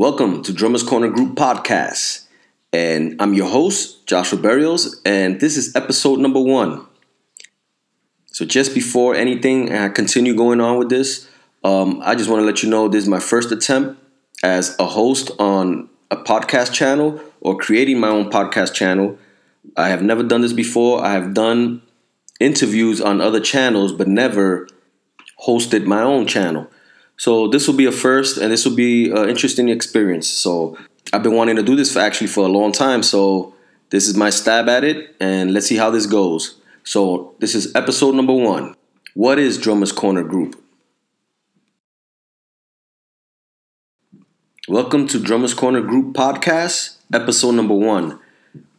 Welcome to Drummers Corner Group Podcast. And I'm your host, Joshua Barrios, and this is episode number one. So, just before anything, and I continue going on with this, um, I just want to let you know this is my first attempt as a host on a podcast channel or creating my own podcast channel. I have never done this before. I have done interviews on other channels, but never hosted my own channel. So this will be a first, and this will be an interesting experience. So I've been wanting to do this for actually for a long time. So this is my stab at it, and let's see how this goes. So this is episode number one. What is Drummers Corner Group? Welcome to Drummers Corner Group Podcast, episode number one.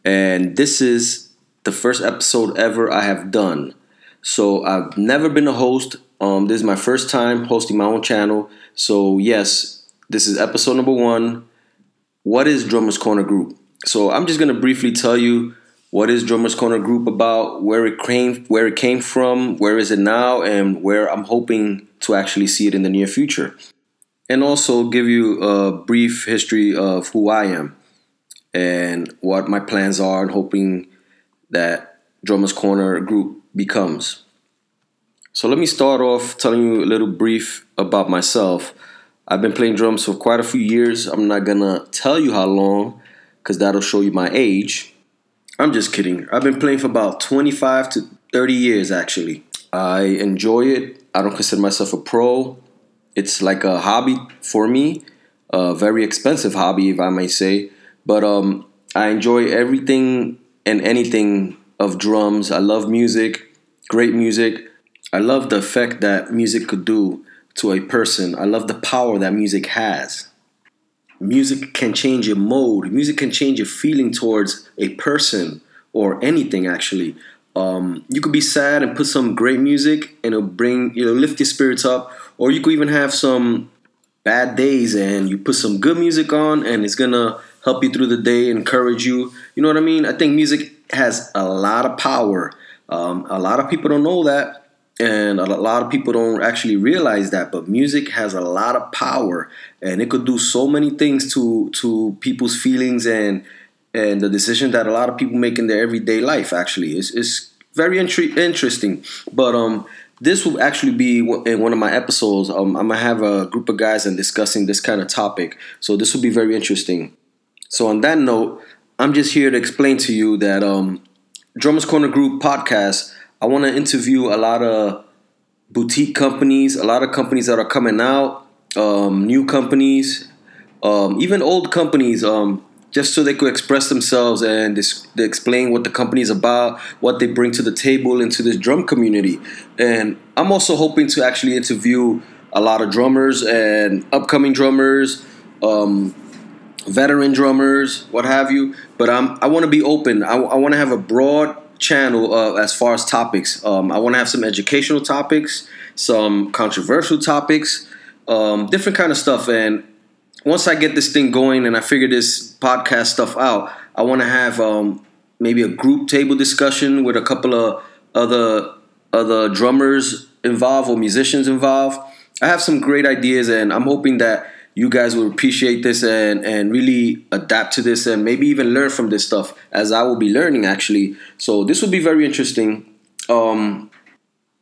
And this is the first episode ever I have done. So I've never been a host um, this is my first time hosting my own channel. So, yes, this is episode number one. What is Drummers Corner Group? So, I'm just going to briefly tell you what is Drummers Corner Group about, where it came, where it came from, where is it now, and where I'm hoping to actually see it in the near future. And also give you a brief history of who I am and what my plans are, and hoping that Drummers Corner Group becomes. So let me start off telling you a little brief about myself. I've been playing drums for quite a few years. I'm not gonna tell you how long, because that'll show you my age. I'm just kidding. I've been playing for about 25 to 30 years actually. I enjoy it. I don't consider myself a pro. It's like a hobby for me, a very expensive hobby, if I may say. But um, I enjoy everything and anything of drums. I love music, great music. I love the effect that music could do to a person. I love the power that music has. Music can change your mode. Music can change your feeling towards a person or anything actually. Um, you could be sad and put some great music and it'll bring you know lift your spirits up, or you could even have some bad days and you put some good music on and it's gonna help you through the day, encourage you. You know what I mean? I think music has a lot of power. Um, a lot of people don't know that, and a lot of people don't actually realize that but music has a lot of power and it could do so many things to to people's feelings and and the decision that a lot of people make in their everyday life actually. Is is very intri- interesting. But um this will actually be in one of my episodes. Um, i'm gonna have a group of guys and discussing this kind of topic. So this will be very interesting. So on that note i'm just here to explain to you that um drummers corner group podcast I want to interview a lot of boutique companies, a lot of companies that are coming out, um, new companies, um, even old companies, um, just so they could express themselves and dis- explain what the company is about, what they bring to the table into this drum community. And I'm also hoping to actually interview a lot of drummers and upcoming drummers, um, veteran drummers, what have you. But I'm, I want to be open. I, I want to have a broad channel uh, as far as topics. Um, I want to have some educational topics, some controversial topics, um, different kind of stuff. And once I get this thing going and I figure this podcast stuff out, I want to have um, maybe a group table discussion with a couple of other other drummers involved or musicians involved. I have some great ideas, and I'm hoping that you guys will appreciate this and and really adapt to this and maybe even learn from this stuff as I will be learning actually. So this will be very interesting. Um,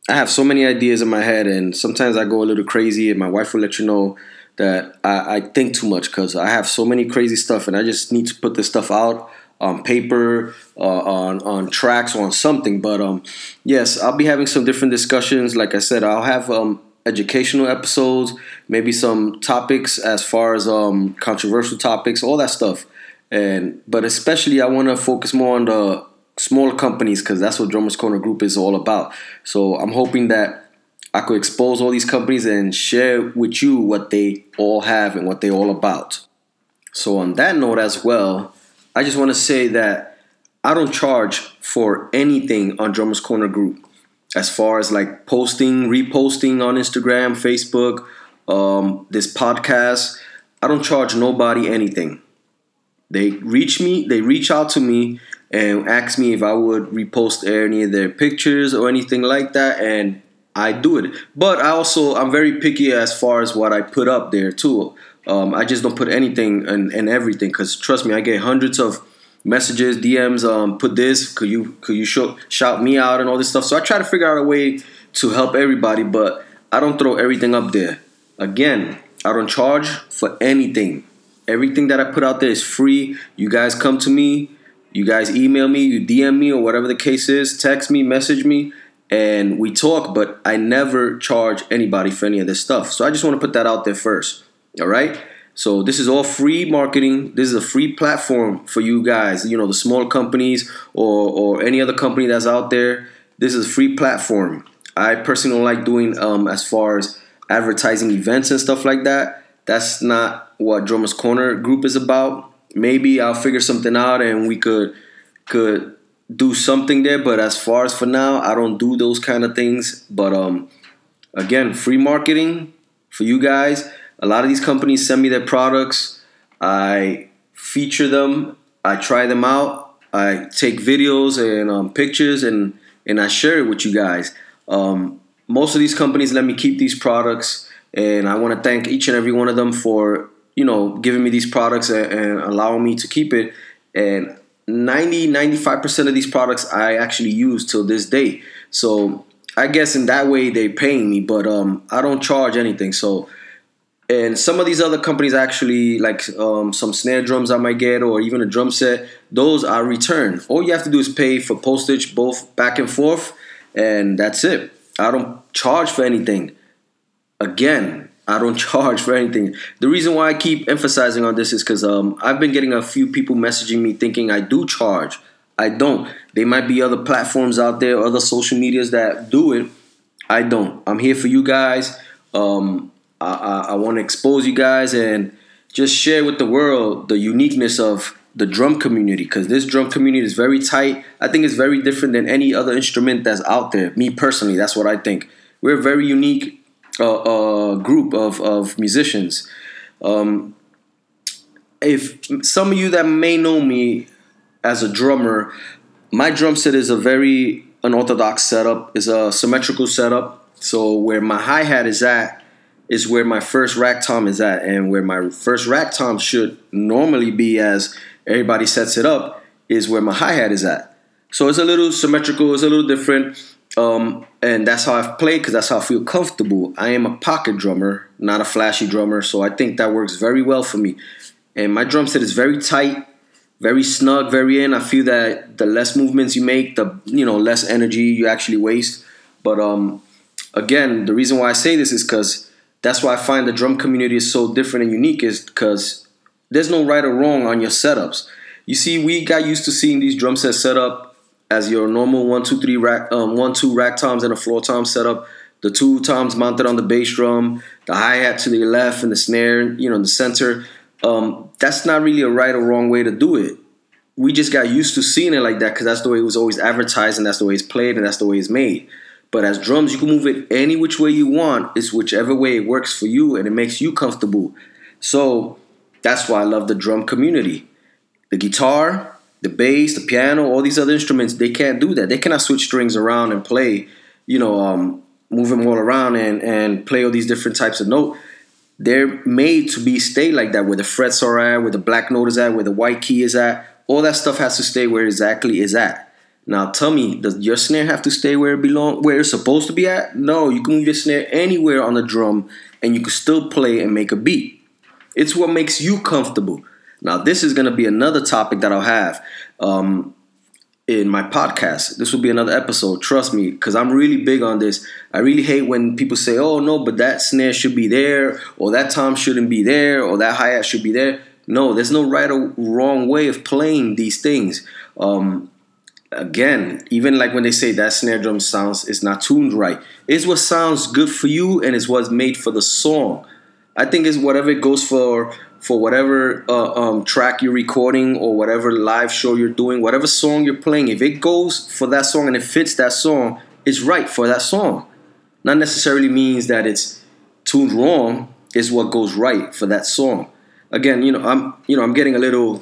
I have so many ideas in my head, and sometimes I go a little crazy, and my wife will let you know that I, I think too much because I have so many crazy stuff, and I just need to put this stuff out on paper, uh, on on tracks, or on something. But um, yes, I'll be having some different discussions. Like I said, I'll have um, educational episodes, maybe some topics as far as um, controversial topics, all that stuff. And but especially I want to focus more on the smaller companies because that's what Drummers Corner Group is all about. So I'm hoping that I could expose all these companies and share with you what they all have and what they're all about. So on that note as well, I just want to say that I don't charge for anything on Drummers Corner Group as far as like posting, reposting on Instagram, Facebook, um, this podcast, I don't charge nobody anything. They reach me, they reach out to me and ask me if I would repost any of their pictures or anything like that. And I do it. But I also I'm very picky as far as what I put up there too. Um, I just don't put anything and, and everything because trust me, I get hundreds of messages, DMs. Um, put this. Could you could you show, shout me out and all this stuff? So I try to figure out a way to help everybody, but I don't throw everything up there. Again, I don't charge for anything. Everything that I put out there is free. You guys come to me. You guys email me, you DM me, or whatever the case is. Text me, message me and we talk, but I never charge anybody for any of this stuff. So I just want to put that out there first. All right. So this is all free marketing. This is a free platform for you guys. You know, the small companies or or any other company that's out there. This is a free platform. I personally don't like doing um, as far as advertising events and stuff like that. That's not what Drummers Corner Group is about. Maybe I'll figure something out and we could could do something there. But as far as for now, I don't do those kind of things. But um, again, free marketing for you guys. A lot of these companies send me their products. I feature them. I try them out. I take videos and um, pictures and and I share it with you guys. Um, most of these companies let me keep these products, and I want to thank each and every one of them for you know giving me these products and, and allowing me to keep it. And 90 95% of these products I actually use till this day. So I guess in that way they're paying me, but um, I don't charge anything. So and some of these other companies actually like um, some snare drums I might get or even a drum set, those I return. All you have to do is pay for postage both back and forth, and that's it. I don't charge for anything. Again, I don't charge for anything. The reason why I keep emphasizing on this is because um, I've been getting a few people messaging me thinking I do charge. I don't. There might be other platforms out there, other social medias that do it. I don't. I'm here for you guys. Um, I, I, want to expose you guys and just share with the world the uniqueness of the drum community because this drum community is very tight. I think it's very different than any other instrument that's out there. Me personally, that's what I think. We're a very unique a, group of, of musicians. Um, if some of you that may know me as a drummer, my drum set is a very unorthodox setup. It's a symmetrical setup. So where my hi hat is at is where my first rack tom is at, and where my first rack tom should normally be, as everybody sets it up, is where my hi hat is at. So it's a little symmetrical. It's a little different. Um, and that's how I've played because that's how I feel comfortable. I am a pocket drummer, not a flashy drummer, so I think that works very well for me. And my drum set is very tight, very snug, very in. I feel that the less movements you make, the you know less energy you actually waste. But um, again, the reason why I say this is because that's why I find the drum community is so different and unique is because there's no right or wrong on your setups. You see, we got used to seeing these drum sets set up as your normal one two three rack um, one two rack toms and a floor tom setup. The two toms mounted on the bass drum, the hi hat to the left, and the snare, you know, in the center. Um, that's not really a right or wrong way to do it. We just got used to seeing it like that because that's the way it was always advertised, and that's the way it's played, and that's the way it's made. But as drums, you can move it any which way you want. It's whichever way it works for you and it makes you comfortable. So that's why I love the drum community. The guitar, the bass, the piano, all these other instruments, they can't do that. They cannot switch strings around and play, you know, um, move them all around and, and play all these different types of note. They're made to be stay like that, where the frets are at, where the black note is at, where the white key is at. All that stuff has to stay where exactly is at. Now tell me, does your snare have to stay where it belong, where it's supposed to be at? No, you can move your snare anywhere on the drum, and you can still play and make a beat. It's what makes you comfortable. Now, this is going to be another topic that I'll have um, in my podcast. This will be another episode, trust me, because I'm really big on this. I really hate when people say, oh, no, but that snare should be there, or that tom shouldn't be there, or that hi hat should be there. No, there's no right or wrong way of playing these things. Um, again, even like when they say that snare drum sounds is not tuned right, it's what sounds good for you and it's what's made for the song. I think it's whatever it goes for for whatever uh, um, track you're recording or whatever live show you're doing, whatever song you're playing, if it goes for that song and it fits that song, it's right for that song. Not necessarily means that it's tuned wrong. Is what goes right for that song. Again, you know, I'm you know I'm getting a little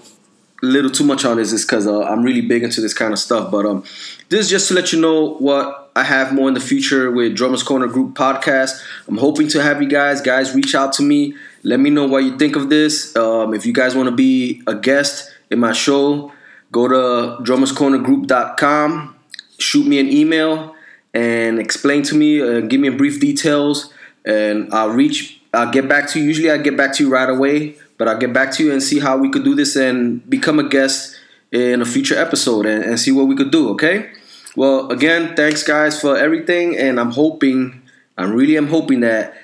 little too much on this is because uh, I'm really big into this kind of stuff. But um, this is just to let you know what I have more in the future with Drummers Corner Group podcast. I'm hoping to have you guys. Guys, reach out to me. Let me know what you think of this. Um, if you guys want to be a guest in my show, go to drummerscornergroup.com, shoot me an email, and explain to me, uh, give me a brief details, and I'll reach. I'll get back to you. Usually, I get back to you right away, but I'll get back to you and see how we could do this and become a guest in a future episode and, and see what we could do. Okay. Well, again, thanks guys for everything, and I'm hoping, I really am hoping that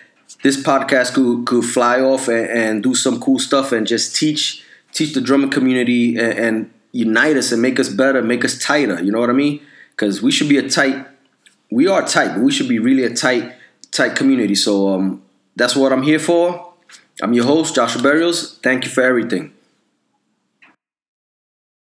this podcast could could fly off and, and do some cool stuff and just teach teach the drumming community and, and unite us and make us better, make us tighter. You know what I mean? Because we should be a tight, we are tight, but we should be really a tight tight community. So um, that's what I'm here for. I'm your host, Joshua Barrios. Thank you for everything.